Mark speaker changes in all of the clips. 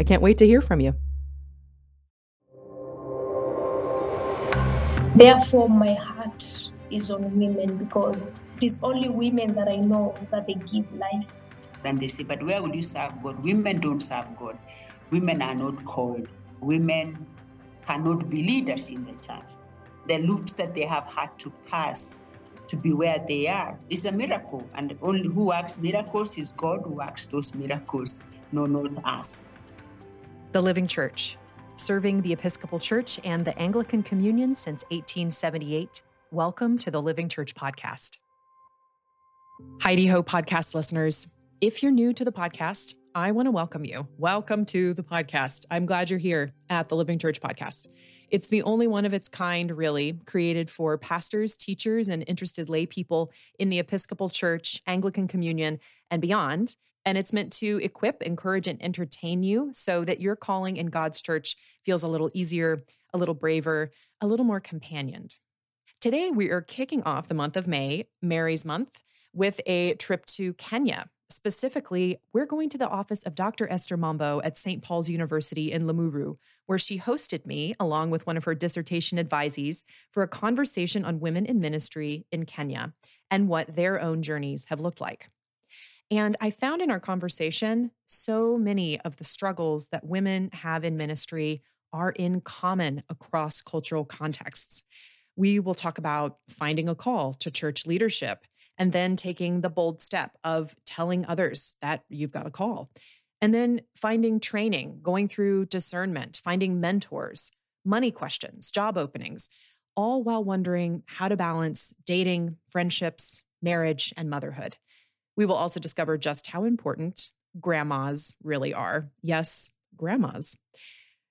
Speaker 1: I can't wait to hear from you.
Speaker 2: Therefore, my heart is on women because it is only women that I know that they give life.
Speaker 3: Then they say, but where will you serve God? Women don't serve God. Women are not called. Women cannot be leaders in the church. The loops that they have had to pass to be where they are is a miracle. And only who works miracles is God who works those miracles, no, not us.
Speaker 1: The Living Church, serving the Episcopal Church and the Anglican Communion since 1878 Welcome to the Living Church Podcast. Heidi Ho podcast listeners, if you're new to the podcast, I want to welcome you. Welcome to the podcast. I'm glad you're here at the Living Church Podcast. It's the only one of its kind, really, created for pastors, teachers, and interested lay people in the Episcopal Church, Anglican Communion, and beyond. And it's meant to equip, encourage, and entertain you so that your calling in God's church feels a little easier, a little braver, a little more companioned. Today, we are kicking off the month of May, Mary's Month, with a trip to Kenya. Specifically, we're going to the office of Dr. Esther Mombo at St. Paul's University in Limuru, where she hosted me, along with one of her dissertation advisees, for a conversation on women in ministry in Kenya and what their own journeys have looked like. And I found in our conversation so many of the struggles that women have in ministry are in common across cultural contexts we will talk about finding a call to church leadership and then taking the bold step of telling others that you've got a call. And then finding training, going through discernment, finding mentors, money questions, job openings, all while wondering how to balance dating, friendships, marriage, and motherhood. We will also discover just how important grandmas really are. Yes, grandmas.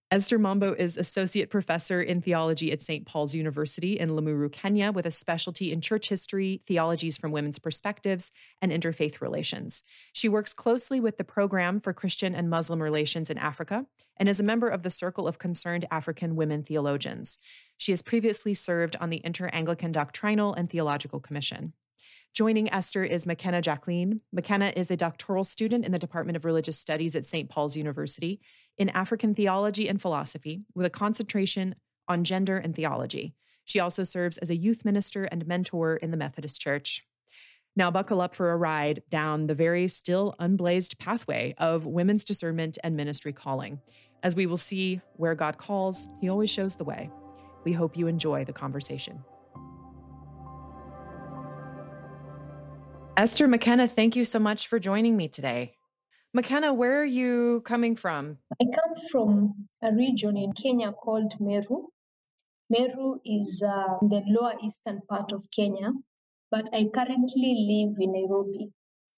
Speaker 1: Esther Mombo is Associate Professor in Theology at St. Paul's University in Limuru, Kenya, with a specialty in church history, theologies from women's perspectives, and interfaith relations. She works closely with the Program for Christian and Muslim Relations in Africa and is a member of the Circle of Concerned African Women Theologians. She has previously served on the Inter Anglican Doctrinal and Theological Commission. Joining Esther is Makena Jackline. Makena is a doctoral student in the Department of Religious Studies at St. Paul's University in African theology and philosophy with a concentration on gender and theology. She also serves as a youth minister and mentor in the Methodist Church. Now, buckle up for a ride down the very still unblazed pathway of women's discernment and ministry calling. As we will see where God calls, He always shows the way. We hope you enjoy the conversation. Esther Makena, thank you so much for joining me today. Makena, where are you coming from?
Speaker 2: I come from a region in Kenya called Meru. Meru is uh, the lower eastern part of Kenya, but I currently live in Nairobi,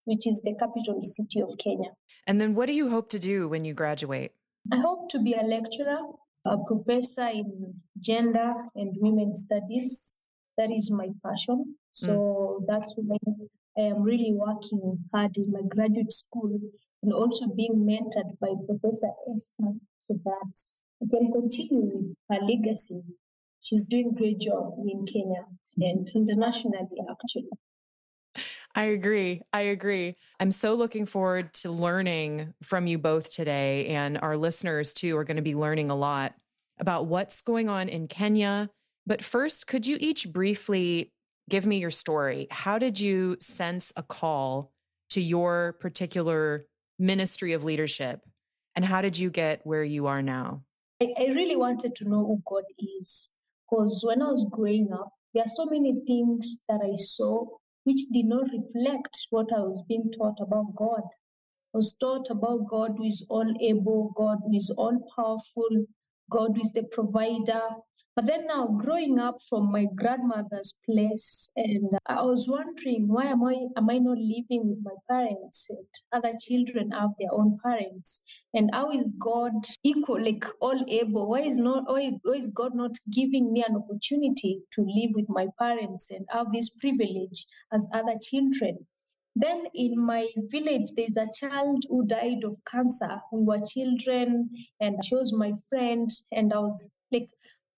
Speaker 2: which is the capital city of Kenya.
Speaker 1: And then what do you hope to do when you graduate?
Speaker 2: I hope to be a lecturer, a professor in gender and women studies. That is my passion. So mm. that's why I am really working hard in my graduate school and also being mentored by Professor Esther so that I can continue with her legacy. She's doing a great job in Kenya and internationally, actually.
Speaker 1: I agree. I agree. I'm so looking forward to learning from you both today. And our listeners, too, are going to be learning a lot about what's going on in Kenya. But first, could you each briefly give me your story? How did you sense a call to your particular ministry of leadership? And how did you get where you are now?
Speaker 2: I, I really wanted to know who God is. Because when I was growing up, there are so many things that I saw which did not reflect what I was being taught about God. I was taught about God who is all able, God who is all powerful, God who is the provider, but then now, growing up from my grandmother's place, and I was wondering why am I am I not living with my parents? And other children have their own parents, and how is God equal, like all able? Why is not why, is God not giving me an opportunity to live with my parents and have this privilege as other children? Then in my village, there's a child who died of cancer. We were children, and she was my friend, and I was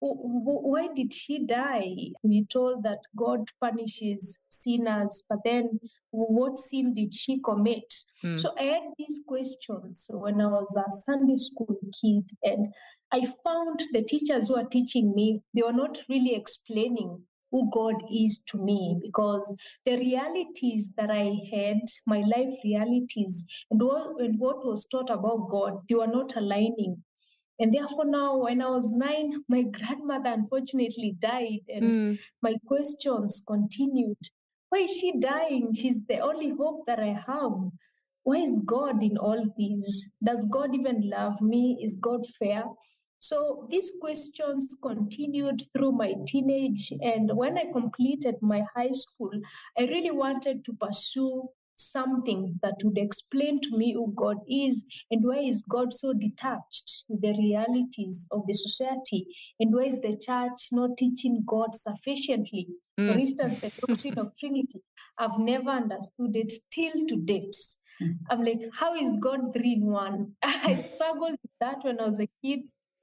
Speaker 2: why did she die? We told that God punishes sinners, but then what sin did she commit? Mm. So I had these questions when I was a Sunday school kid, and I found the teachers who are teaching me, they were not really explaining who God is to me because the realities that I had, my life realities, and what, and what was taught about God, they were not aligning and therefore, now when I was nine, my grandmother unfortunately died, and mm. my questions continued. Why is she dying? She's the only hope that I have. Why is God in all this? Does God even love me? Is God fair? So these questions continued through my teenage. And when I completed my high school, I really wanted to pursue something that would explain to me who God is and why is God so detached with the realities of the society and why is the church not teaching God sufficiently. Mm. For instance, the doctrine of Trinity, I've never understood it till to date. Mm. I'm like, how is God three in one? I struggled with that when I was a kid.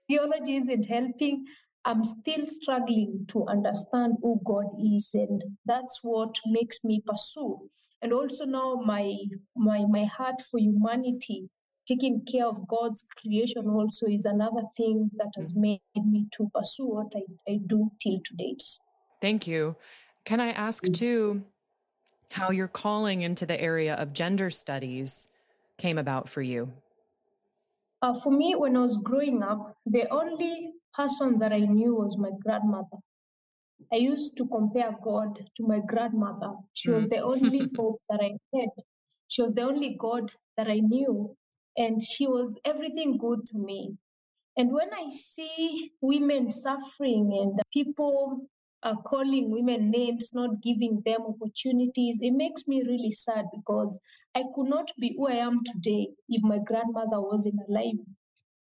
Speaker 2: Theology isn't helping. I'm still struggling to understand who God is, and that's what makes me pursue and also now my my my heart for humanity taking care of god's creation also is another thing that has mm. made me to pursue what i, I do till to date
Speaker 1: thank you can i ask mm. too how your calling into the area of gender studies came about for you
Speaker 2: uh, for me when i was growing up the only person that i knew was my grandmother I used to compare God to my grandmother. She was the hmm. only hope that I had. She was the only God that I knew. And she was everything good to me. And when I see women suffering and people are calling women names, not giving them opportunities, it makes me really sad because I could not be who I am today if my grandmother wasn't alive.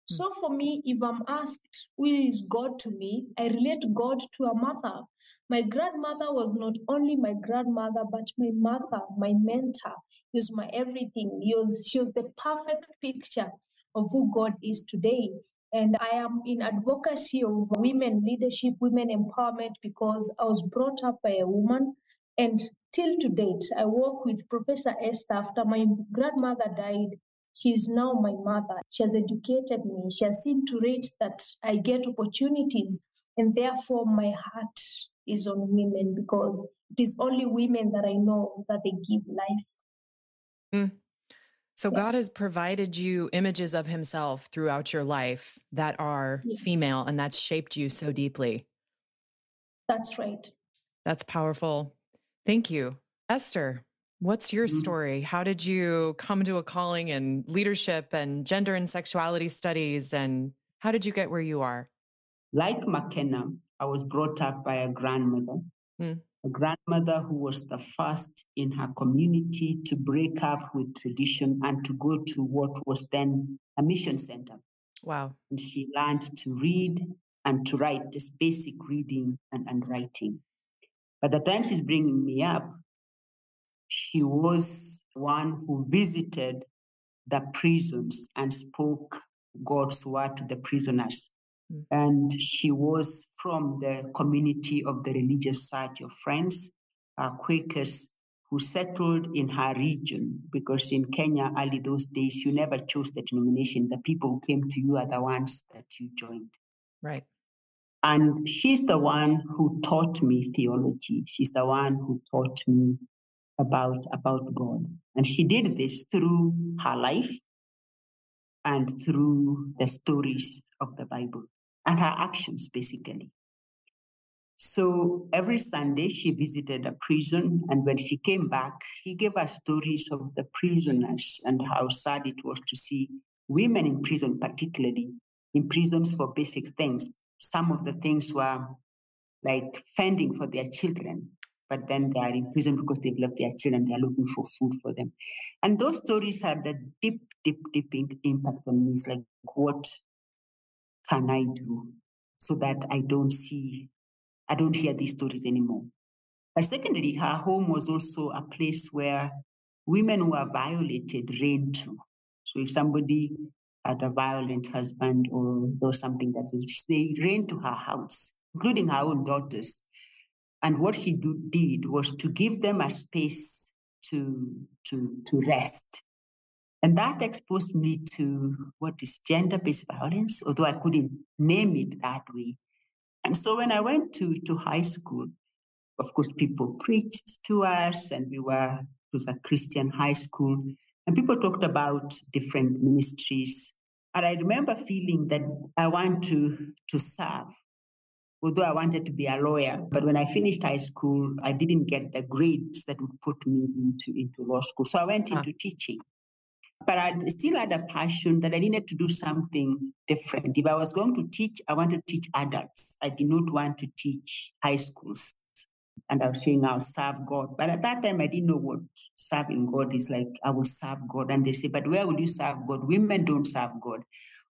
Speaker 2: So for me, if I'm asked who is God to me, I relate God to a mother. My grandmother was not only my grandmother, but my mother, my mentor, she was my everything. She was, she was the perfect picture of who God is today. And I am in advocacy of women leadership, women empowerment, because I was brought up by a woman. And till to date, I work with Professor Esther after my grandmother died. She is now my mother. She has educated me. She has seen to it that I get opportunities, and therefore my heart is on women because it is only women that I know that they give life.
Speaker 1: Mm. So, yeah. God has provided you images of Himself throughout your life that are yeah. female, and that's shaped you so deeply.
Speaker 2: That's right.
Speaker 1: That's powerful. Thank you. Esther, What's your mm-hmm. story? How did you come to a calling in leadership and gender and sexuality studies? And how did you get where you are?
Speaker 3: Like Makena, I was brought up by a grandmother, mm. a grandmother who was the first in her community to break up with tradition and to go to what was then a mission center.
Speaker 1: Wow.
Speaker 3: And she learned to read and to write, just basic reading and, and writing. By the time she's bringing me up, she was one who visited the prisons and spoke God's word to the prisoners. Mm. And she was from the community of the Religious Society of Friends, uh, Quakers, who settled in her region because in Kenya, early those days, you never chose the denomination. The people who came to you are the ones that you joined.
Speaker 1: Right.
Speaker 3: And she's the one who taught me theology. She's the one who taught me about, about God. And she did this through her life and through the stories of the Bible and her actions, basically. So every Sunday she visited a prison, and when she came back, she gave us stories of the prisoners and how sad it was to see women in prison, particularly in prisons for basic things. Some of the things were like fending for their children, but then they are in prison because they've left their children, they're looking for food for them. And those stories had a deep, deep, deep impact on me. It's like, what can I do so that I don't see I don't hear these stories anymore. But secondly, her home was also a place where women who are violated ran to. So if somebody had a violent husband or, or something that they ran to her house, including her own daughters. And what she do, did was to give them a space to, to, to rest. And that exposed me to what is gender based violence, although I couldn't name it that way. And so when I went to, to high school, of course, people preached to us, and we were, it was a Christian high school, and people talked about different ministries. And I remember feeling that I want to, to serve, although I wanted to be a lawyer. But when I finished high school, I didn't get the grades that would put me into, into law school. So I went into teaching. But I still had a passion that I needed to do something different. If I was going to teach, I wanted to teach adults. I did not want to teach high schools. And I was saying I'll serve God. But at that time, I didn't know what serving God is like. I will serve God. And they say, but where will you serve God? Women don't serve God.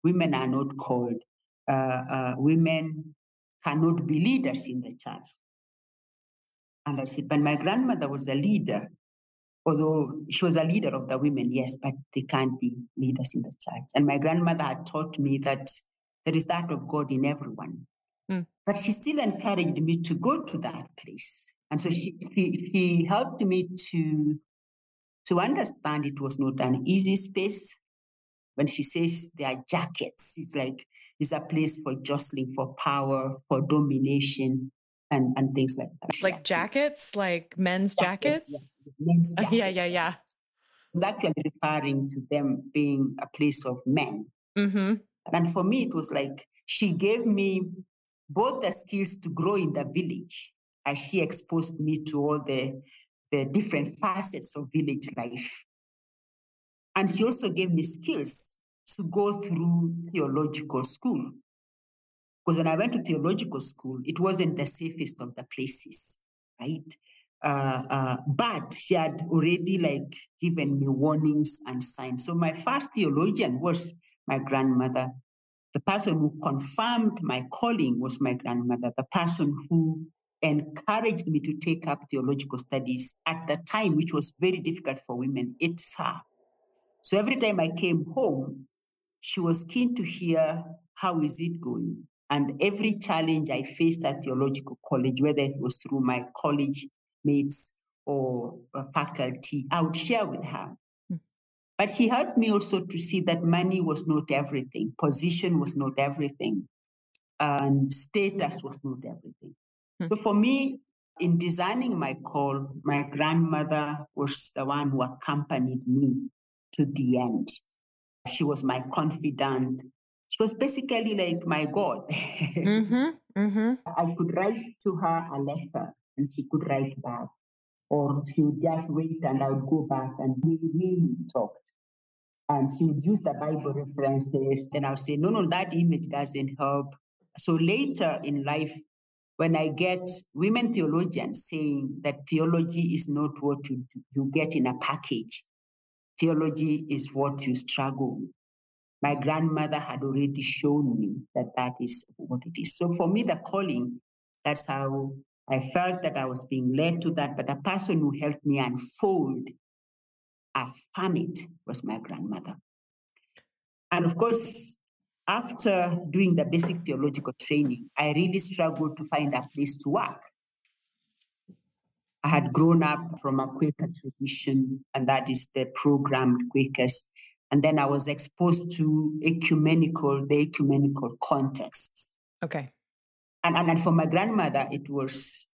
Speaker 3: Women are not called. Uh, uh, women cannot be leaders in the church. And I said, but my grandmother was a leader although she was a leader of the women, yes, but they can't be leaders in the church. And my grandmother had taught me that there is that of God in everyone. Mm. But she still encouraged me to go to that place. And so she, she, she helped me to, to understand it was not an easy space. When she says there are jackets, it's like it's a place for jostling, for power, for domination, and, and things like that.
Speaker 1: Like jackets, like men's jackets? jackets?
Speaker 3: Yeah, men's jackets.
Speaker 1: Yeah, yeah, yeah.
Speaker 3: It's actually referring to them being a place of men.
Speaker 1: Mm-hmm.
Speaker 3: And for me, it was like she gave me both the skills to grow in the village as she exposed me to all the, the different facets of village life. And she also gave me skills to go through theological school because when I went to theological school, it wasn't the safest of the places, right? Uh, uh, but she had already like given me warnings and signs. So my first theologian was my grandmother. The person who confirmed my calling was my grandmother. The person who encouraged me to take up theological studies at the time, which was very difficult for women, it's her. So every time I came home, she was keen to hear how is it going and every challenge I faced at theological college, whether it was through my college mates or faculty, I would share with her. Mm. But she helped me also to see that money was not everything, position was not everything, and status was not everything. Mm. So for me, in designing my call, my grandmother was the one who accompanied me to the end. She was my confidant. She was basically like my God.
Speaker 1: mm-hmm, mm-hmm.
Speaker 3: I could write to her a letter and she could write back. Or she would just wait and I would go back and we really talked. And she would use the Bible references. And I would say, no, no, that image doesn't help. So later in life, when I get women theologians saying that theology is not what you, you get in a package, theology is what you struggle with my grandmother had already shown me that that is what it is. So for me, the calling, that's how I felt that I was being led to that. But the person who helped me unfold, affirm it, was my grandmother. And of course, after doing the basic theological training, I really struggled to find a place to work. I had grown up from a Quaker tradition, and that is the programmed Quakers. And then I was exposed to ecumenical, the ecumenical contexts.
Speaker 1: Okay.
Speaker 3: And, and, and for my grandmother, it was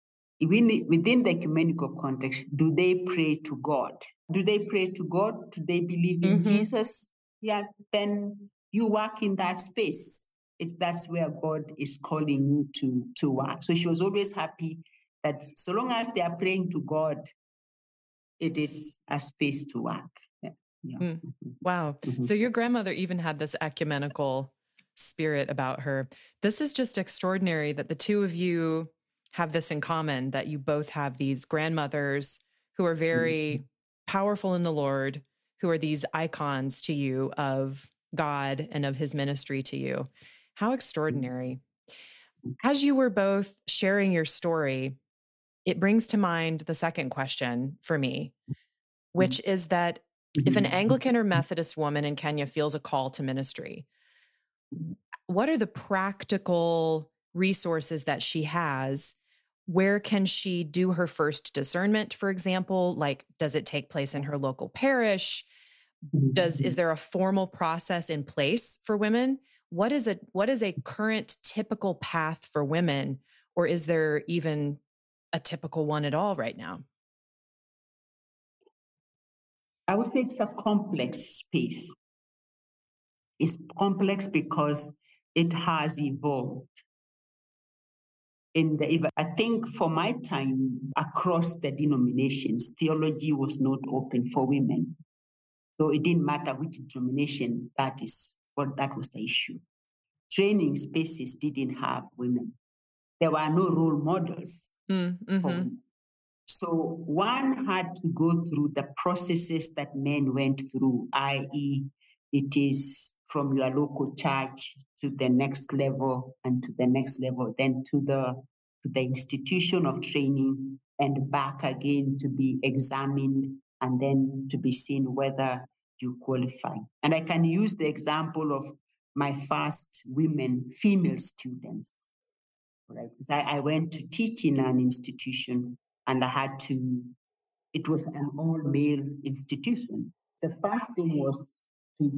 Speaker 3: within, within the ecumenical context, do they pray to God? Do they pray to God? Do they believe in mm-hmm. Jesus? Yeah, then you work in that space. It's that's where God is calling you to, to work. So she was always happy that so long as they are praying to God, it is a space to work. Yeah.
Speaker 1: yeah. Mm. Wow. Mm-hmm. So your grandmother even had this ecumenical spirit about her. This is just extraordinary that the two of you have this in common that you both have these grandmothers who are very mm-hmm. powerful in the Lord, who are these icons to you of God and of his ministry to you. How mm-hmm. extraordinary. As you were both sharing your story, it brings to mind the second question for me, which mm-hmm. is that if an Anglican or Methodist woman in Kenya feels a call to ministry, what are the practical resources that she has? Where can she do her first discernment for example? Like does it take place in her local parish? Does is mm-hmm. there a formal process in place for women? What is a what is a current typical path for women? Or is there even a typical one at all right now
Speaker 3: i would say it's a complex space it's complex because it has evolved in the I think for my time across the denominations, theology was not open for women. So it didn't matter which denomination that is, but that was the issue. Training spaces didn't have women. There were no role models. Mm, mm-hmm. So one had to go through the processes that men went through, i.e., it is from your local church to the next level and to the next level, then to the to the institution of training and back again to be examined and then to be seen whether you qualify. And I can use the example of my first women, female students. Right. I, I went to teach in an institution and I had to, it was an all male institution. The first thing was to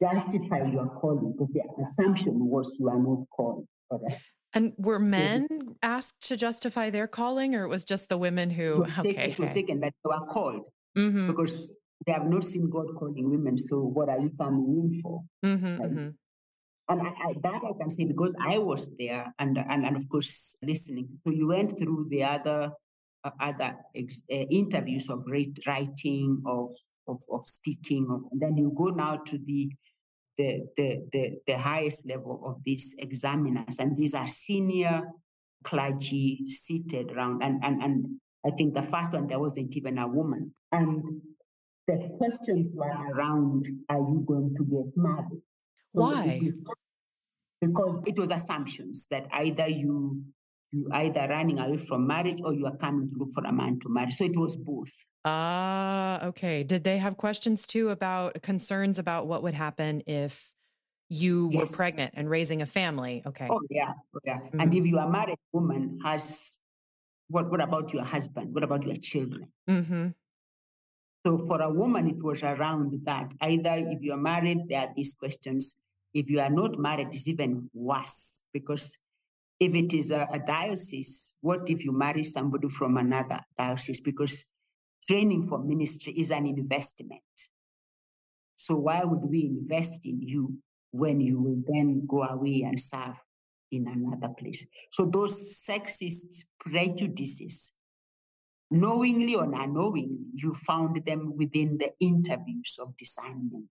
Speaker 3: justify your calling because the assumption was you are not called. Correct.
Speaker 1: And were men so, asked to justify their calling, or it was just the women who?
Speaker 3: It okay, taken, it was taken that they were called mm-hmm. because they have not seen God calling women. So what are you coming in for? Mm-hmm, right? mm-hmm. And I, I, that I can say because I was there and and, and of course listening. So you went through the other uh, other ex, uh, interviews of great writing of of, of speaking, and then you go now to the the, the, the, the highest level of these examiners. And these are senior clergy seated around. And, and, and I think the first one, there wasn't even a woman. And the questions were around, are you going to get married?
Speaker 1: Why?
Speaker 3: because it was assumptions that either you you either running away from marriage or you are coming to look for a man to marry. So it was both.
Speaker 1: Ah, okay. Did they have questions too about concerns about what would happen if you yes. were pregnant and raising a family? Okay.
Speaker 3: Oh yeah, oh, yeah. Mm-hmm. And if you are married woman, has what? What about your husband? What about your children? Mm-hmm. So for a woman, it was around that. Either if you are married, there are these questions. If you are not married, it's even worse because if it is a, a, diocese, what if you marry somebody from another diocese? Because training for ministry is an investment. So why would we invest in you when you will then go away and serve in another place? So those sexist prejudices, knowingly or unknowingly, you found them within the interviews of discernment.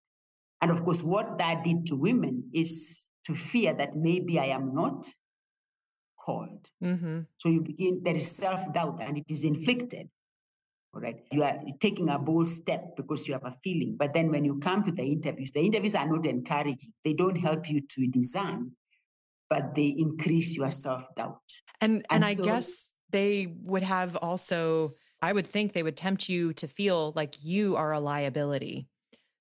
Speaker 3: And of course, what that did to women is to fear that maybe I am not called. Mm-hmm. So you begin, there is self doubt and it is inflicted. All right. You are taking a bold step because you have a feeling. But then when you come to the interviews, the interviews are not encouraging. They don't help you to discern, but they increase your self doubt.
Speaker 1: And, and, and I so, guess they would have also, I would think they would tempt you to feel like you are a liability,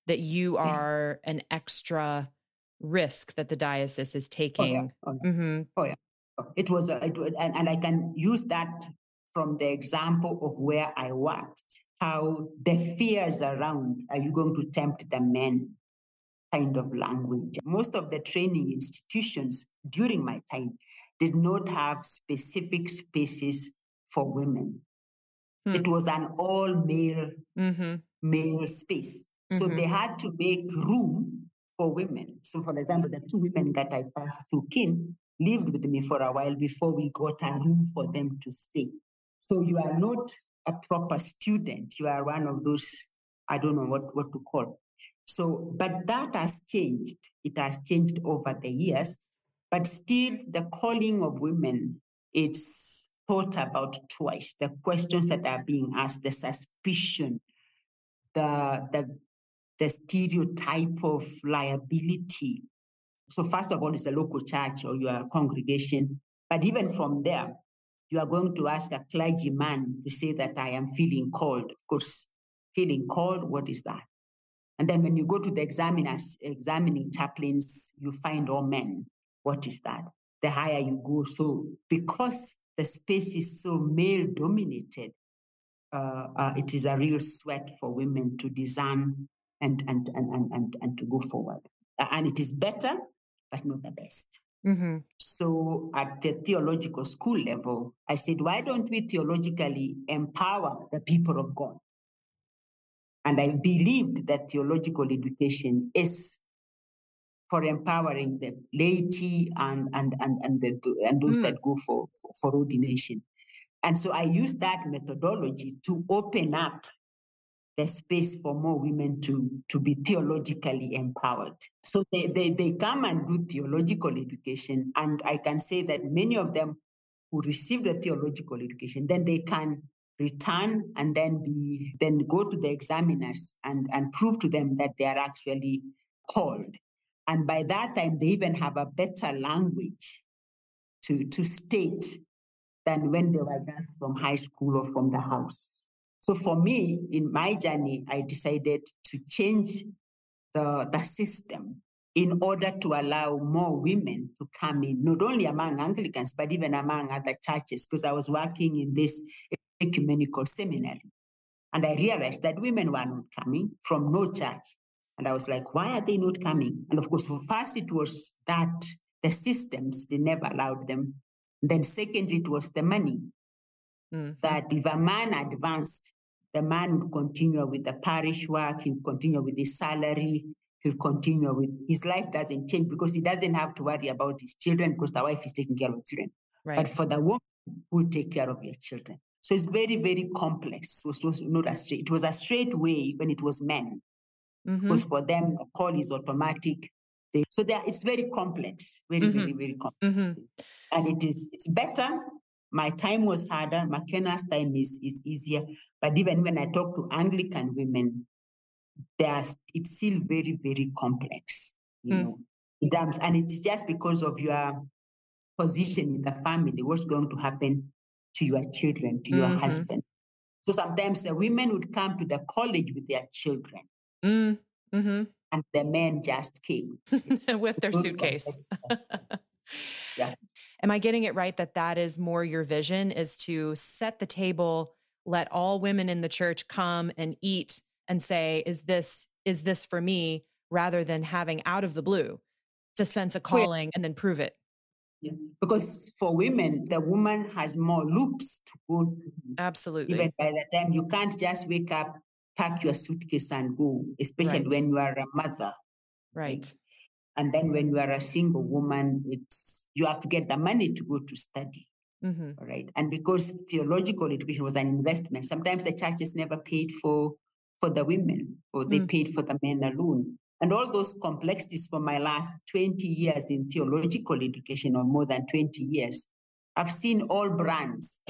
Speaker 1: that you are yes. an extra risk that the diocese is taking.
Speaker 3: Oh, yeah. Oh, yeah. Mm-hmm. Oh, yeah. It was, a, it was and, and I can use that from the example of where I worked, how the fears around are you going to tempt the men kind of language. Most of the training institutions during my time did not have specific spaces for women. Hmm. It was an all male mm-hmm. male space. So mm-hmm. they had to make room for women. So, for example, the two women that I passed through kin lived with me for a while before we got a room for them to stay. So you are not a proper student. You are one of those, I don't know what, what to call. So, but that has changed. It has changed over the years. But still, the calling of women, it's thought about twice. The questions that are being asked, the suspicion, the, the, the stereotype of liability. So, first of all, it's a local church or your congregation. But even from there, you are going to ask a clergyman to say that I am feeling called. Of course, feeling called, what is that? And then when you go to the examiners, examining chaplains, you find all men. What is that? The higher you go. So because the space is so male dominated, uh, uh, it is a real sweat for women to discern and, and, and, and, and, and to go forward. and it is better, but not the best. Mm-hmm. So at the theological school level, I said, why don't we theologically empower the people of God? And I believed that theological education is for empowering the laity and and and and, the, and those mm. that go for, for, for ordination. And so I used that methodology to open up the space for more women to, to be theologically empowered. So they, they, they come and do theological education. And I can say that many of them who receive the theological education, then they can return and then be then go to the examiners and, and prove to them that they are actually called. And by that time, they even have a better language to, to state than when they were just from high school or from the house. So for me, in my journey, I decided to change the, the system in order to allow more women to come in, not only among Anglicans, but even among other churches, because I was working in this ecumenical seminary. And I realized that women were not coming from no church. And I was like, why are they not coming? And of course, for first, it was that the systems, they never allowed them. then secondly, it was the money. Mm-hmm. That if a man advanced, the man would continue with the parish work, he would continue with his salary, he'll continue with his life doesn't change because he doesn't have to worry about his children because the wife is taking care of children. Right. But for the woman, who take care of your children. So it's very, very complex. It was, was not a straight, it was a straight way when it was men. Mm-hmm. Because for them, the call is automatic. They, so there, it's very complex, very, mm-hmm. very, very complex. Mm-hmm. And it is it's better. My time was harder. Makena's time is, is easier. But even when I talk to Anglican women, there's it's still very, very complex, you mm. know. And it's just because of your position in the family, what's going to happen to your children, to your mm-hmm. husband. So sometimes the women would come to the college with their children. Mm, mm-hmm. And the men just came
Speaker 1: with their suitcase. yeah. Am I getting it right that that is more your vision is to set the table, let all women in the church come and eat and say, is this, is this for me? Rather than having out of the blue to sense a calling and then prove it.
Speaker 3: Yeah. Because for women, the woman has more loops to go
Speaker 1: Absolutely.
Speaker 3: Even by the time you can't just wake up, pack your suitcase and go, especially right. when you are a mother.
Speaker 1: Right.
Speaker 3: And then when you are a single woman, it's you have to get the money to go to study. Mm-hmm. Right. And because theological education was an investment, sometimes the churches never paid for for the women, or they mm. paid for the men alone. And all those complexities for my last 20 years in theological education, or more than 20 years, I've seen all brands.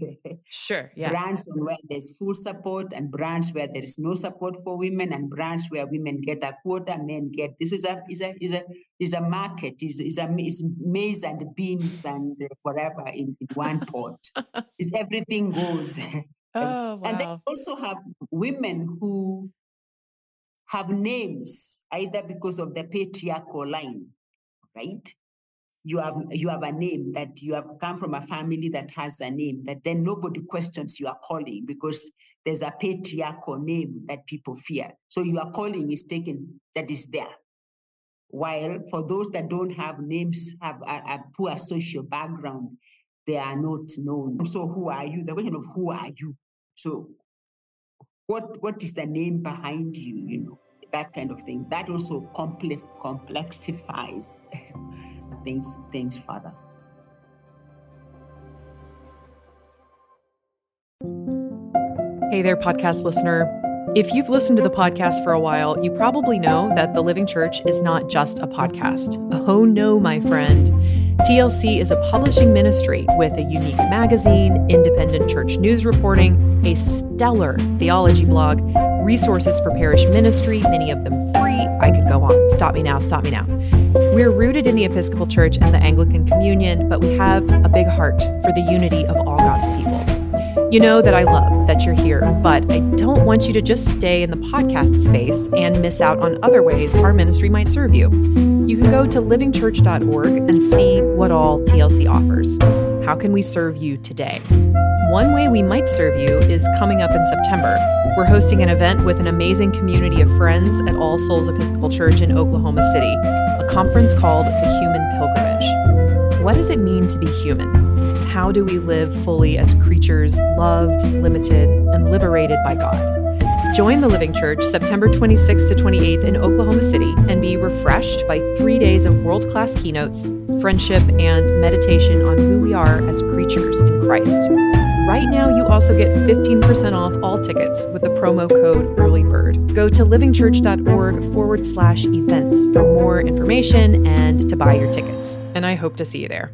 Speaker 1: sure. Yeah.
Speaker 3: Brands where there's full support and brands where there is no support for women and brands where women get a quota, men get this is a is a is a is a market, is is a is maize and beans and whatever in, in one pot. is everything goes.
Speaker 1: Oh, wow.
Speaker 3: And they also have women who have names either because of the patriarchal line, right? You have you have a name that you have come from a family that has a name that then nobody questions you are calling because there's a patriarchal name that people fear. So your calling is taken that is there. While for those that don't have names, have a, a poor social background, they are not known. So who are you? The question of who are you? So what what is the name behind you? You know that kind of thing. That also complex complexifies things things further.
Speaker 1: Hey there, podcast listener. If you've listened to the podcast for a while, you probably know that The Living Church is not just a podcast. Oh no, my friend. TLC is a publishing ministry with a unique magazine, independent church news reporting, a stellar theology blog, resources for parish ministry, many of them free. I could go on. Stop me now, stop me now. We're rooted in the Episcopal Church and the Anglican Communion, but we have a big heart for the unity of all God's people. You know that I love that you're here, but I don't want you to just stay in the podcast space and miss out on other ways our ministry might serve you. You can go to livingchurch.org and see what all TLC offers. How can we serve you today? One way we might serve you is coming up in September. We're hosting an event with an amazing community of friends at All Souls Episcopal Church in Oklahoma City, a conference called the Human Pilgrimage. What does it mean to be human? how do we live fully as creatures loved, limited, and liberated by God. Join the Living Church September 26th to 28th in Oklahoma City and be refreshed by three days of world class keynotes, friendship, and meditation on who we are as creatures in Christ. Right now, you also get 15% off all tickets with the promo code EARLYBIRD. Go to livingchurch.org forward slash events for more information and to buy your tickets. And I hope to see you there.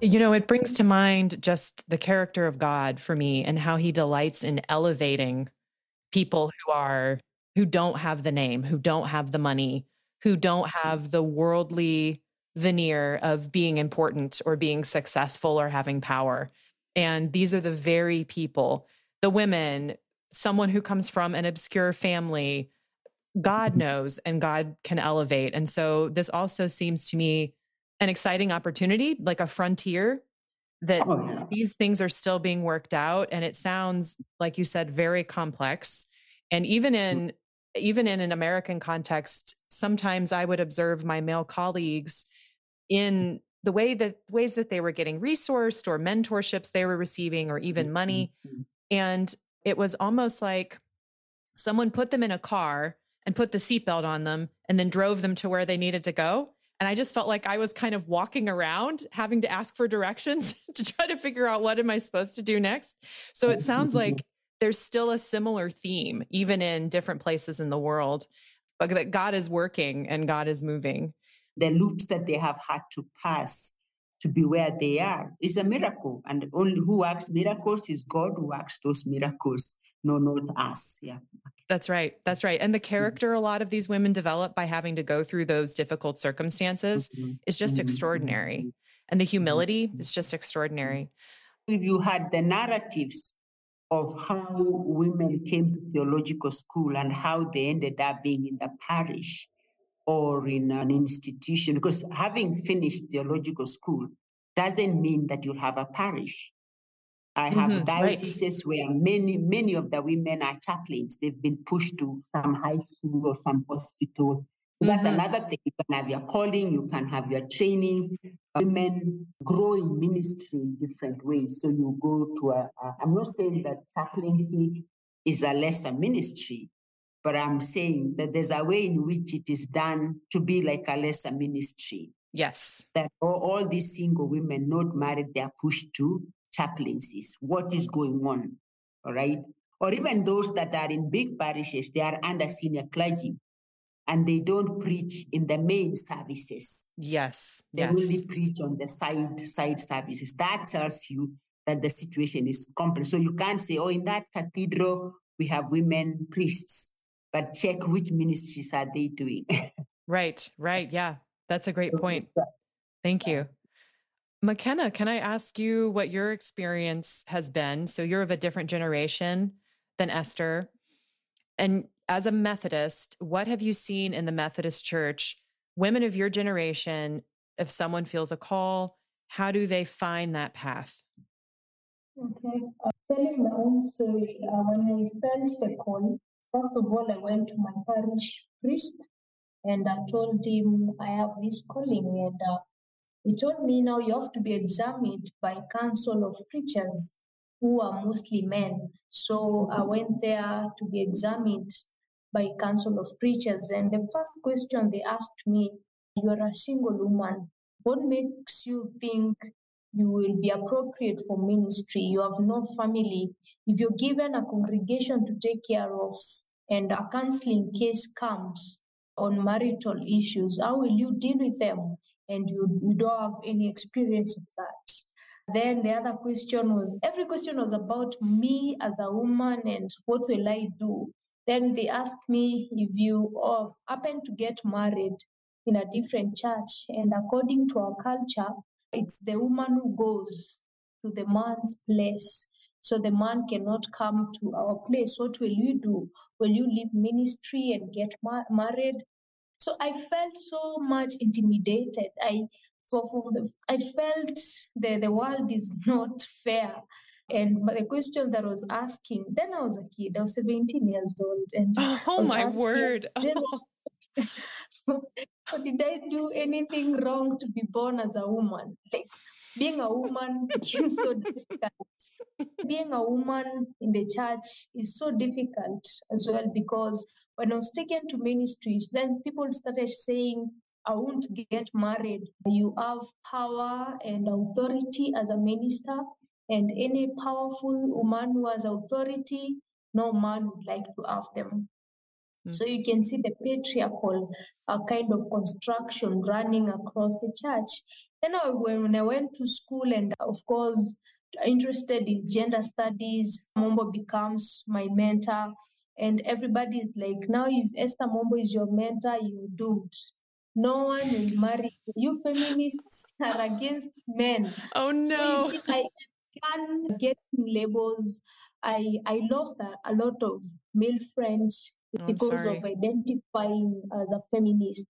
Speaker 1: You know, it brings to mind just the character of God for me and how he delights in elevating people who are who don't have the name, who don't have the money, who don't have the worldly veneer of being important or being successful or having power. And these are the very people, the women, someone who comes from an obscure family, God knows and God can elevate. And so this also seems to me an exciting opportunity, like a frontier that oh, yeah. these things are still being worked out and it sounds like you said very complex and even mm. in even in an american context sometimes i would observe my male colleagues in the way that ways that they were getting resourced or mentorships they were receiving or even money mm-hmm. and it was almost like someone put them in a car and put the seatbelt on them and then drove them to where they needed to go and I just felt like I was kind of walking around having to ask for directions to try to figure out what am I supposed to do next. So it sounds like there's still a similar theme, even in different places in the world, but that God is working and God is moving.
Speaker 3: The loops that they have had to pass to be where they are is a miracle. And only who works miracles is God who works those miracles, no, not us. Yeah.
Speaker 1: That's right. That's right. And the mm-hmm. character a lot of these women develop by having to go through those difficult circumstances mm-hmm. is just mm-hmm. extraordinary. Mm-hmm. And the humility is just extraordinary.
Speaker 3: If you had the narratives of how women came to theological school and how they ended up being in the parish or in an institution, because having finished theological school doesn't mean that you'll have a parish. I have mm-hmm, dioceses right. where many, many of the women are chaplains. They've been pushed to some high school or some hospital. So that's mm-hmm. another thing. You can have your calling, you can have your training. Women grow in ministry in different ways. So you go to a, a I'm not saying that chaplaincy is a lesser ministry, but I'm saying that there's a way in which it is done to be like a lesser ministry.
Speaker 1: Yes.
Speaker 3: That all, all these single women not married, they are pushed to chaplaincies, what is going on, all right? Or even those that are in big parishes, they are under senior clergy and they don't preach in the main services.
Speaker 1: Yes.
Speaker 3: They
Speaker 1: yes.
Speaker 3: only preach on the side side services. That tells you that the situation is complex. So you can't say, oh, in that cathedral we have women priests, but check which ministries are they doing.
Speaker 1: right, right. Yeah. That's a great point. Thank you. Makena, can I ask you what your experience has been? So you're of a different generation than Esther. And as a Methodist, what have you seen in the Methodist Church? Women of your generation, if someone feels a call, how do they find that path?
Speaker 2: Okay. Uh, telling my own story, uh, when I felt the call, first of all, I went to my parish priest and I told him I have this calling. And uh, he told me now you have to be examined by council of preachers who are mostly men. So I went there to be examined by council of preachers. And the first question they asked me, you are a single woman. What makes you think you will be appropriate for ministry? You have no family. If you're given a congregation to take care of and a counseling case comes on marital issues, how will you deal with them? And you, don't have any experience of that. Then the other question was every question was about me as a woman and what will I do? Then they asked me if you oh, happen to get married in a different church, and according to our culture, it's the woman who goes to the man's place. So the man cannot come to our place. What will you do? Will you leave ministry and get ma- married? So I felt so much intimidated. I for, for the, I felt the, the world is not fair. And but the question that I was asking, then I was a kid, I was 17 years old. And
Speaker 1: oh my asking, word.
Speaker 2: Oh. did I do anything wrong to be born as a woman? Like being a woman became so difficult. Being a woman in the church is so difficult as well because when I was taken to ministries, then people started saying, I won't get married. You have power and authority as a minister, and any powerful woman who has authority, no man would like to have them. Mm. So you can see the patriarchal uh, kind of construction running across the church. Then I, when I went to school, and of course, interested in gender studies, Mombo becomes my mentor. And everybody is like, now if Esther Mombo is your mentor, you doomed. No one will marry you. You feminists are against men.
Speaker 1: Oh no. So
Speaker 2: see, I can get labels. I I lost a, a lot of male friends oh, because of identifying as a feminist.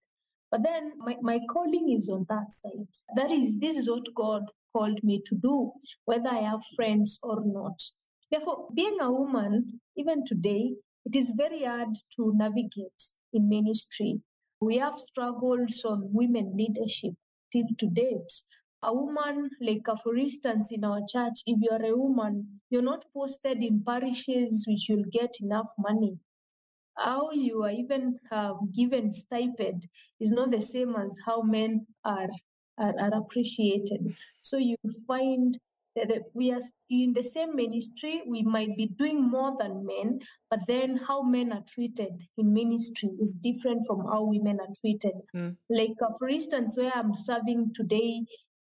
Speaker 2: But then my, my calling is on that side. That is this is what God called me to do, whether I have friends or not. Therefore, being a woman, even today, it is very hard to navigate in ministry we have struggles on women leadership till to date. A woman, like for instance, in our church, if you're a woman, you're not posted in parishes which you'll get enough money. How you are even uh, given stipend is not the same as how men are, are, are appreciated. So you find that we are in the same ministry, we might be doing more than men, but then how men are treated in ministry is different from how women are treated. Mm. Like, uh, for instance, where I'm serving today,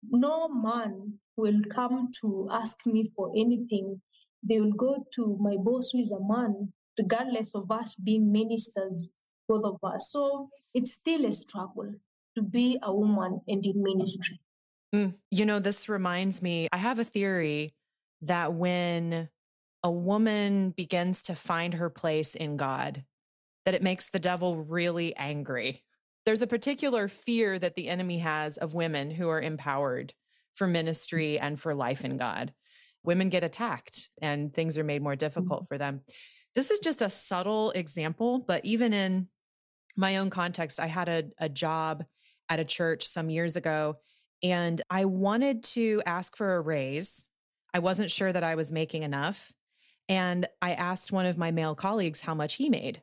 Speaker 2: no man will come to ask me for anything. They will go to my boss, who is a man, regardless of us being ministers, both of us. So it's still a struggle to be a woman and in ministry.
Speaker 1: Mm, you know, this reminds me, I have a theory that when a woman begins to find her place in God, that it makes the devil really angry. There's a particular fear that the enemy has of women who are empowered for ministry and for life in God. Women get attacked and things are made more difficult mm-hmm. for them. This is just a subtle example, but even in my own context, I had a, a job at a church some years ago and I wanted to ask for a raise. I wasn't sure that I was making enough. And I asked one of my male colleagues how much he made.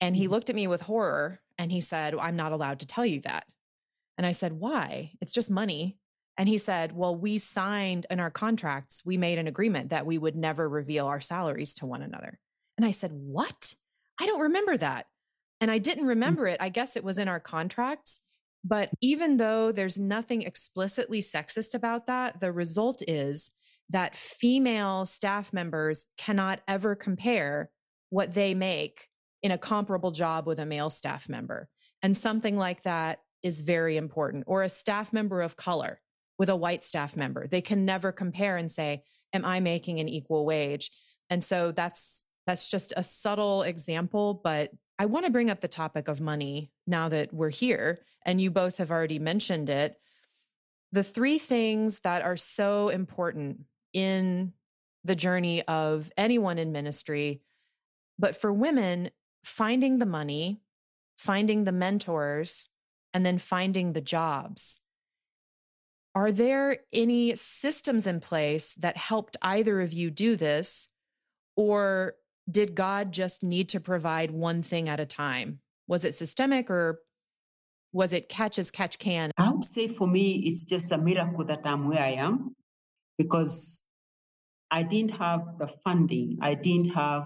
Speaker 1: And he mm-hmm. looked at me with horror and he said, well, I'm not allowed to tell you that. And I said, Why? It's just money. And he said, Well, we signed in our contracts, we made an agreement that we would never reveal our salaries to one another. And I said, What? I don't remember that. And I didn't mm. remember it. I guess it was in our contracts. But even though there's nothing explicitly sexist about that, the result is that female staff members cannot ever compare what they make in a comparable job with a male staff member. And something like that is very important, or a staff member of color with a white staff member. They can never compare and say, am I making an equal wage? And so that's that's just a subtle example, but I want to bring up the topic of money now that we're here and you both have already mentioned it. The three things that are so important in the journey of anyone in ministry, but for women, finding the money, finding the mentors, and then finding the jobs. Are there any systems in place that helped either of you do this? Or did God just need to provide one thing at a time? Was it systemic or was it catch as catch can?
Speaker 3: I would say for me, it's just a miracle that I'm where I am because I didn't have the funding, I didn't have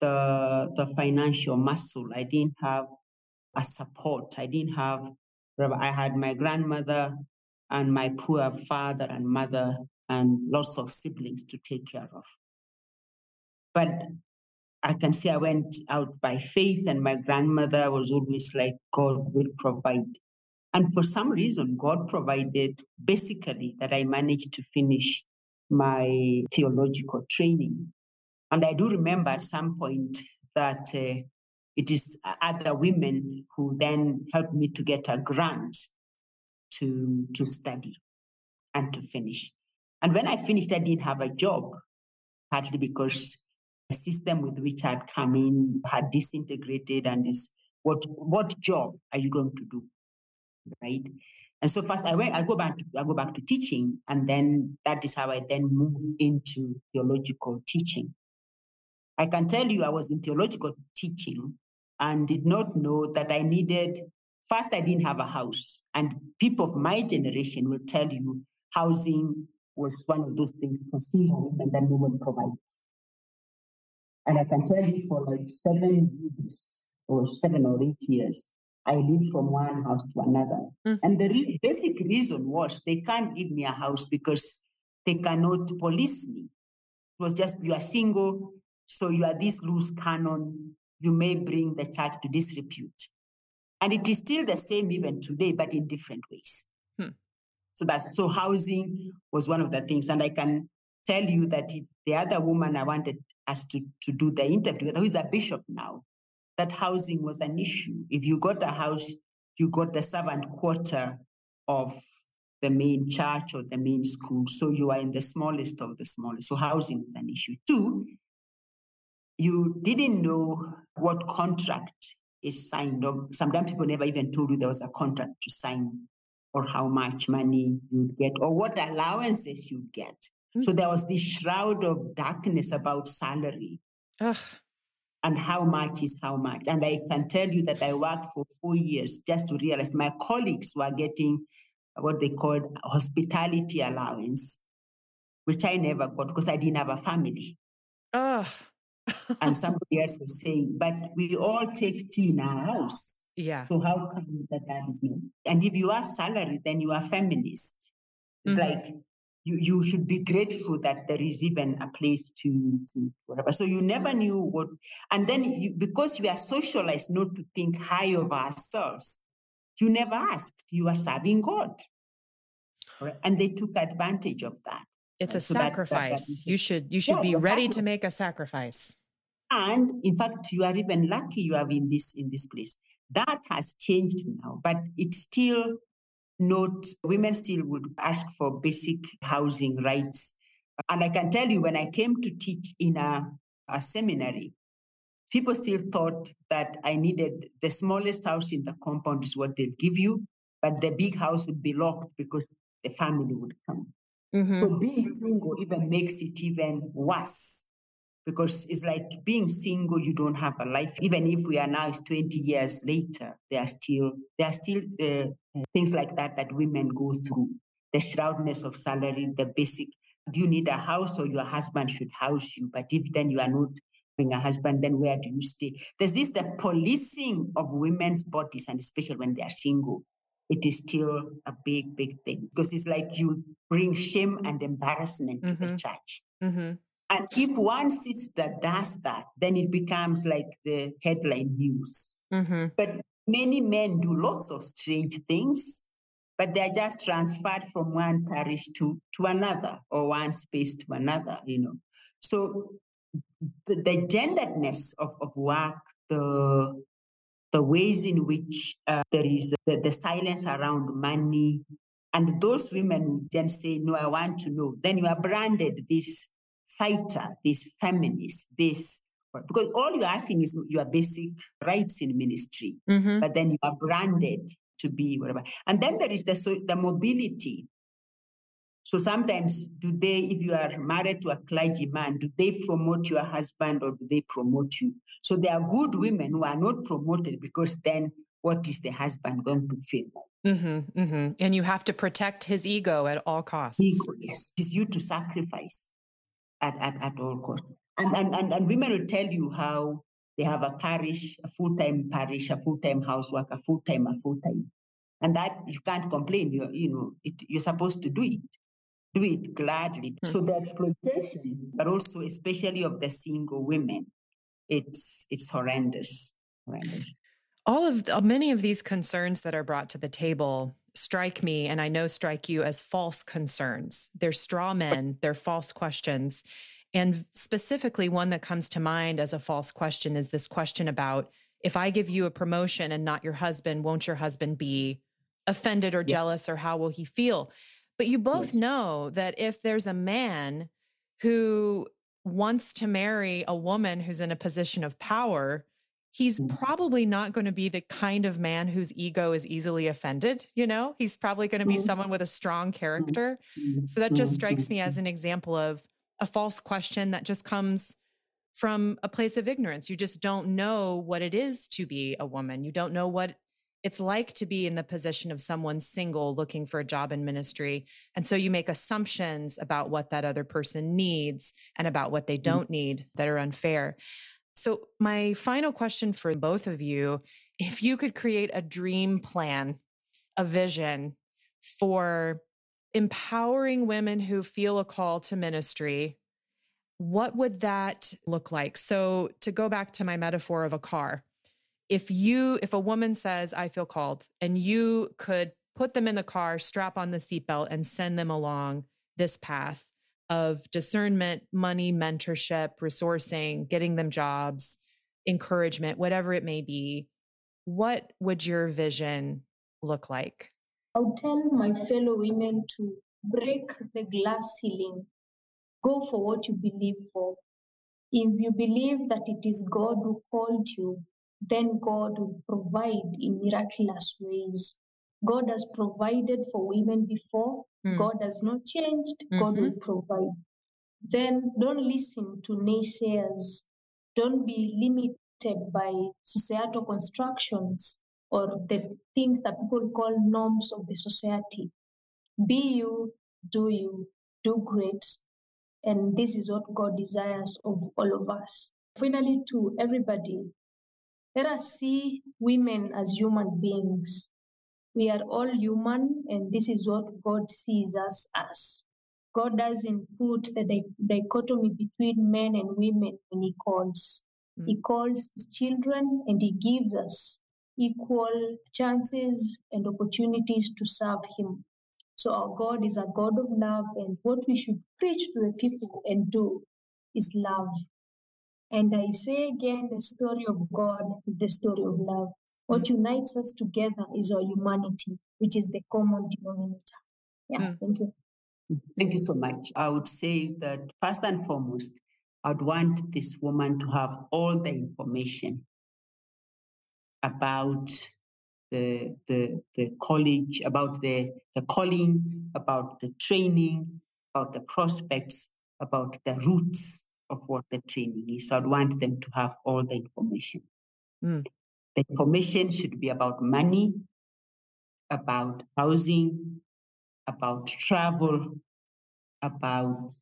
Speaker 3: the, the financial muscle, I didn't have a support, I didn't have, I had my grandmother and my poor father and mother and lots of siblings to take care of. But I can say I went out by faith, and my grandmother was always like, God will provide. And for some reason, God provided basically that I managed to finish my theological training. And I do remember at some point that uh, it is other women who then helped me to get a grant to, to study and to finish. And when I finished, I didn't have a job, partly because system with which I'd come in had disintegrated and is what what job are you going to do? Right. And so first I went, I go back to I go back to teaching, and then that is how I then move into theological teaching. I can tell you I was in theological teaching and did not know that I needed first I didn't have a house. And people of my generation will tell you housing was one of those things for and then no one provides. And I can tell you for like seven years or seven or eight years, I lived from one house to another. Mm. And the re- basic reason was they can't give me a house because they cannot police me. It was just you are single, so you are this loose cannon. You may bring the church to disrepute. And it is still the same even today, but in different ways. Hmm. So that's so housing was one of the things. And I can tell you that the other woman I wanted us to, to do the interview who is a bishop now, that housing was an issue. If you got a house, you got the servant quarter of the main church or the main school. So you are in the smallest of the smallest. So housing is an issue. Two, you didn't know what contract is signed. Or sometimes people never even told you there was a contract to sign or how much money you'd get or what allowances you'd get. Mm-hmm. So there was this shroud of darkness about salary. Ugh. And how much is how much. And I can tell you that I worked for four years just to realize my colleagues were getting what they called hospitality allowance, which I never got because I didn't have a family. Ugh. and somebody else was saying, but we all take tea in our house.
Speaker 1: Yeah.
Speaker 3: So how come that that is not? And if you are salaried, then you are feminist. It's mm-hmm. like you, you should be grateful that there is even a place to, to whatever. So you never knew what, and then you, because we are socialized not to think high of ourselves, you never asked. You are serving God. Right? And they took advantage of that.
Speaker 1: It's a so sacrifice. That, that you should you should yeah, be ready sacrifice. to make a sacrifice.
Speaker 3: And in fact, you are even lucky you are in this in this place. That has changed now, but it's still not, women still would ask for basic housing rights. And I can tell you, when I came to teach in a, a seminary, people still thought that I needed the smallest house in the compound is what they'd give you, but the big house would be locked because the family would come. Mm-hmm. So being single even makes it even worse because it's like being single you don't have a life even if we are now it's 20 years later there are still there are still uh, things like that that women go through the shroudness of salary the basic do you need a house or your husband should house you but if then you are not having a husband then where do you stay there's this the policing of women's bodies and especially when they are single it is still a big big thing because it's like you bring shame and embarrassment mm-hmm. to the mm-hmm. church mm-hmm. And if one sister does that, then it becomes like the headline news. Mm-hmm. But many men do lots of strange things. but they are just transferred from one parish to, to another or one space to another, you know. So the, the genderedness of, of work, the the ways in which uh, there is the, the silence around money, and those women then say, No, I want to know, then you are branded this fighter, this feminist, this because all you're asking is your basic rights in ministry, mm-hmm. but then you are branded to be whatever. And then there is the so the mobility. So sometimes, do they, if you are married to a clergyman, do they promote your husband or do they promote you? So there are good women who are not promoted because then what is the husband going to feel?
Speaker 1: Mm-hmm, mm-hmm. And you have to protect his ego at all costs.
Speaker 3: Ego, yes. It is you to sacrifice at, at, at all costs. And, and, and, and women will tell you how they have a parish, a full time parish, a full time housework, a full time, a full time. And that you can't complain. You're, you know, it, you're supposed to do it. Do it gladly. Mm-hmm. So the exploitation, but also especially of the single women, it's it's horrendous. Horrendous.
Speaker 1: All of uh, many of these concerns that are brought to the table strike me, and I know strike you as false concerns. They're straw men. They're false questions. And specifically, one that comes to mind as a false question is this question about if I give you a promotion and not your husband, won't your husband be offended or jealous or how will he feel? But you both yes. know that if there's a man who wants to marry a woman who's in a position of power, he's mm. probably not going to be the kind of man whose ego is easily offended. You know, he's probably going to be mm. someone with a strong character. Mm. So that just strikes me as an example of a false question that just comes from a place of ignorance. You just don't know what it is to be a woman. You don't know what it's like to be in the position of someone single looking for a job in ministry. And so you make assumptions about what that other person needs and about what they mm. don't need that are unfair. So, my final question for both of you if you could create a dream plan, a vision for empowering women who feel a call to ministry, what would that look like? So, to go back to my metaphor of a car, if you, if a woman says, I feel called, and you could put them in the car, strap on the seatbelt, and send them along this path of discernment, money, mentorship, resourcing, getting them jobs, encouragement, whatever it may be, what would your vision look like?
Speaker 2: I'll tell my fellow women to break the glass ceiling. Go for what you believe for. If you believe that it is God who called you, then God will provide in miraculous ways. God has provided for women before. Mm. God has not changed. Mm-hmm. God will provide. Then don't listen to naysayers. Don't be limited by societal constructions or the things that people call norms of the society. Be you, do you, do great. And this is what God desires of all of us. Finally, to everybody, let us see women as human beings. We are all human, and this is what God sees us as. God doesn't put the dichotomy between men and women when He calls. Mm. He calls His children and He gives us equal chances and opportunities to serve Him. So our God is a God of love, and what we should preach to the people and do is love. And I say again, the story of God is the story of love. What mm. unites us together is our humanity, which is the common denominator. Yeah, mm. thank you.
Speaker 3: Thank you so much. I would say that first and foremost, I'd want this woman to have all the information about the, the, the college, about the, the calling, about the training, about the prospects, about the roots of what the training is. So I'd want them to have all the information. Mm. The information should be about money, about housing, about travel, about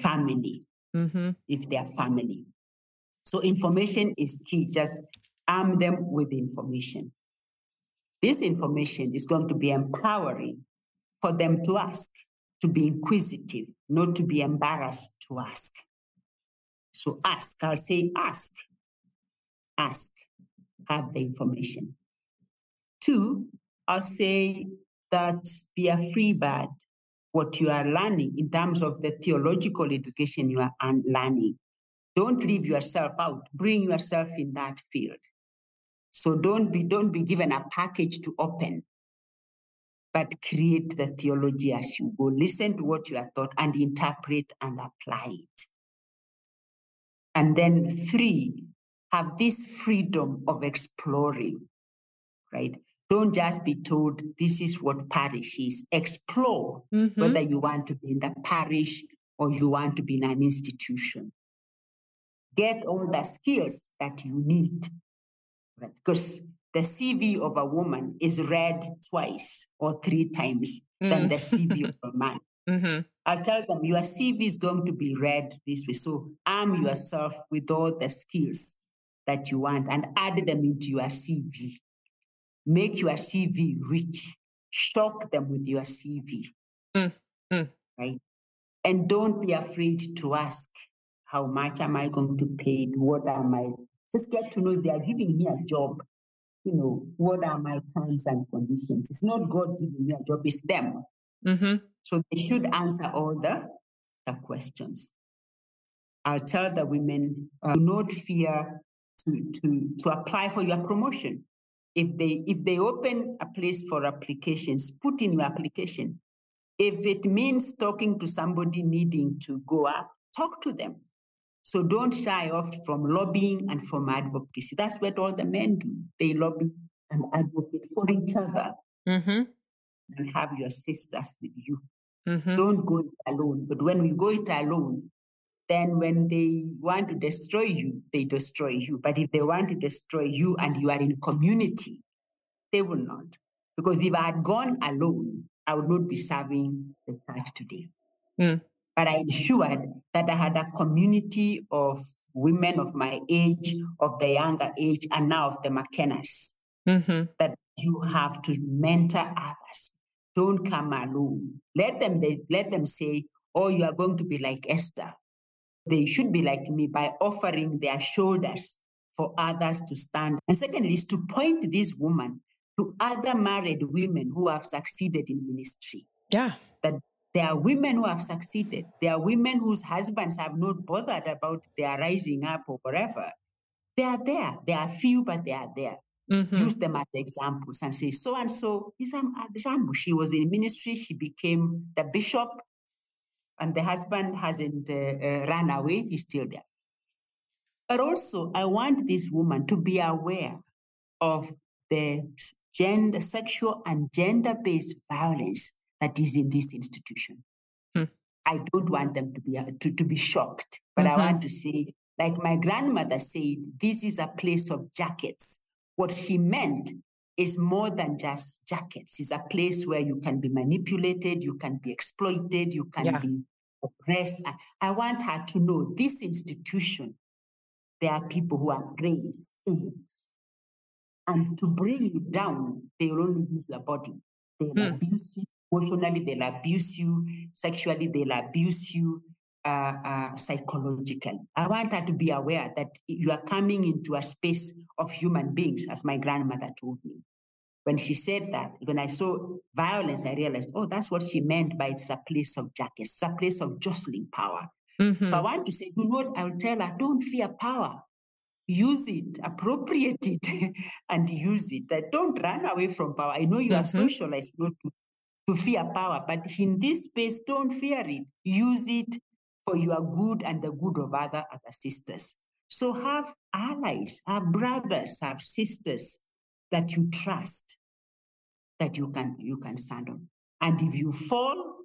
Speaker 3: family, mm-hmm. if they are family. So information is key. Just arm them with information. This information is going to be empowering for them to ask, to be inquisitive, not to be embarrassed to ask. So ask, I'll say ask, ask, have the information. Two, I'll say that be a free bird, what you are learning in terms of the theological education you are learning. Don't leave yourself out. Bring yourself in that field. So don't be don't be given a package to open, but create the theology as you go. Listen to what you are taught and interpret and apply it. And then three, have this freedom of exploring, right? Don't just be told this is what parish is. Explore mm-hmm. whether you want to be in the parish or you want to be in an institution. Get all the skills that you need, right? Because the CV of a woman is read twice or three times mm. than the CV of a man. Mm-hmm. I'll tell them your CV is going to be read this way. So arm yourself with all the skills that you want and add them into your CV. Make your CV rich. Shock them with your CV. Mm, mm. Right? And don't be afraid to ask, how much am I going to pay? What am I? Just get to know they are giving me a job. You know, what are my terms and conditions? It's not God giving me a job, it's them. Mm-hmm. So they should answer all the, the questions. I'll tell the women, uh, do not fear to, to, to apply for your promotion. If they if they open a place for applications, put in your application. If it means talking to somebody needing to go up, talk to them. So don't shy off from lobbying and from advocacy. That's what all the men do. They lobby and advocate for each other. Mm-hmm. And have your sisters with you. Mm-hmm. Don't go it alone. But when we go it alone, then when they want to destroy you, they destroy you. But if they want to destroy you and you are in community, they will not. Because if I had gone alone, I would not be serving the church today. Mm. But I ensured that I had a community of women of my age, of the younger age, and now of the Makenas. Mm-hmm. That you have to mentor others. Don't come alone. Let them let them say, "Oh, you are going to be like Esther." They should be like me by offering their shoulders for others to stand. And secondly, is to point this woman to other married women who have succeeded in ministry.
Speaker 1: Yeah.
Speaker 3: That there are women who have succeeded. There are women whose husbands have not bothered about their rising up or whatever. They are there. They are few, but they are there. Mm-hmm. Use them as examples and say, so and so is an example. She was in ministry, she became the bishop, and the husband hasn't uh, uh, run away, he's still there. But also, I want this woman to be aware of the gender, sexual and gender based violence that is in this institution. Hmm. I don't want them to be, uh, to, to be shocked, but mm-hmm. I want to say, like my grandmother said, this is a place of jackets. What she meant is more than just jackets. It's a place where you can be manipulated, you can be exploited, you can yeah. be oppressed. I want her to know this institution, there are people who are brave in it. And to bring you down, they will only use your body. They'll hmm. abuse you emotionally, they'll abuse you sexually, they'll abuse you uh, uh, psychologically. I want her to be aware that you are coming into a space of human beings, as my grandmother told me when she said that, when I saw violence, I realized, oh, that's what she meant by it's a place of jackets, it's a place of jostling power. Mm-hmm. So I want to say, you know what? I'll tell her, don't fear power. Use it, appropriate it, and use it. Don't run away from power. I know you mm-hmm. are socialized not to, to fear power, but in this space, don't fear it. Use it for your good and the good of other other sisters. So have allies, have brothers, have sisters that you trust that you can you can stand on. And if you fall,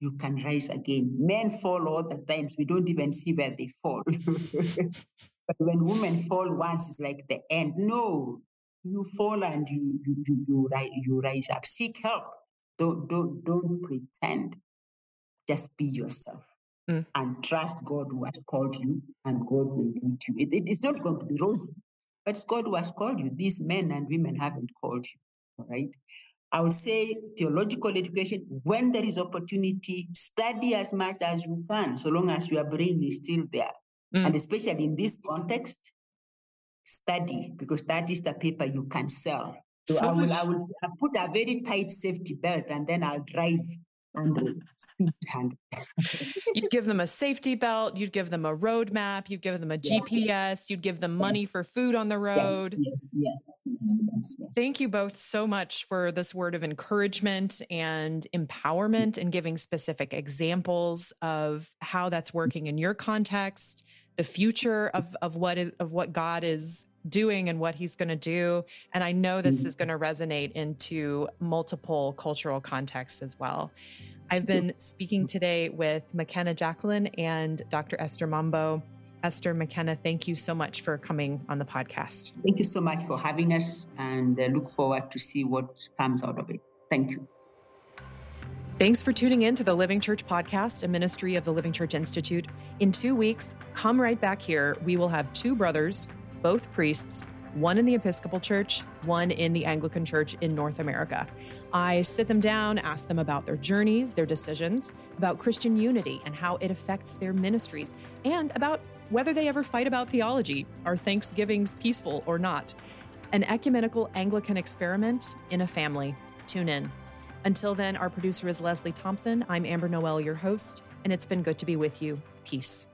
Speaker 3: you can rise again. Men fall all the times. We don't even see where they fall. but when women fall once, it's like the end. No, you fall and you you you you, rise, you rise up. Seek help. Don't don't don't pretend. Just be yourself. Mm. And trust God who has called you, and God will lead you. It, it is not going to be rosy. But it's God who has called you. These men and women haven't called you. All right. I would say theological education, when there is opportunity, study as much as you can, so long as your brain is still there. Mm. And especially in this context, study, because that is the paper you can sell So, so I will, I will put a very tight safety belt and then I'll drive and speed hand.
Speaker 1: you'd give them a safety belt, you'd give them a roadmap, you'd give them a yes. GPS, you'd give them money for food on the road.
Speaker 3: Yes, yes, yes, yes, yes
Speaker 1: Thank you both so much for this word of encouragement and empowerment and giving specific examples of how that's working in your context, the future of, of what is of what God is doing and what he's going to do. And I know this mm-hmm. is going to resonate into multiple cultural contexts as well. I've been speaking today with Makena Jackline and Dr. Esther Mombo. Esther Makena, thank you so much for coming on the podcast.
Speaker 3: Thank you so much for having us and uh, look forward to see what comes out of it. Thank you.
Speaker 1: Thanks for tuning in to the Living Church podcast, a ministry of the Living Church Institute. In two weeks, come right back here. We will have two brothers both priests, one in the Episcopal Church, one in the Anglican Church in North America. I sit them down, ask them about their journeys, their decisions, about Christian unity and how it affects their ministries, and about whether they ever fight about theology. Are Thanksgivings peaceful or not? An ecumenical Anglican experiment in a family. Tune in. Until then, our producer is Leslie Thompson. I'm Amber Noel, your host, and it's been good to be with you. Peace.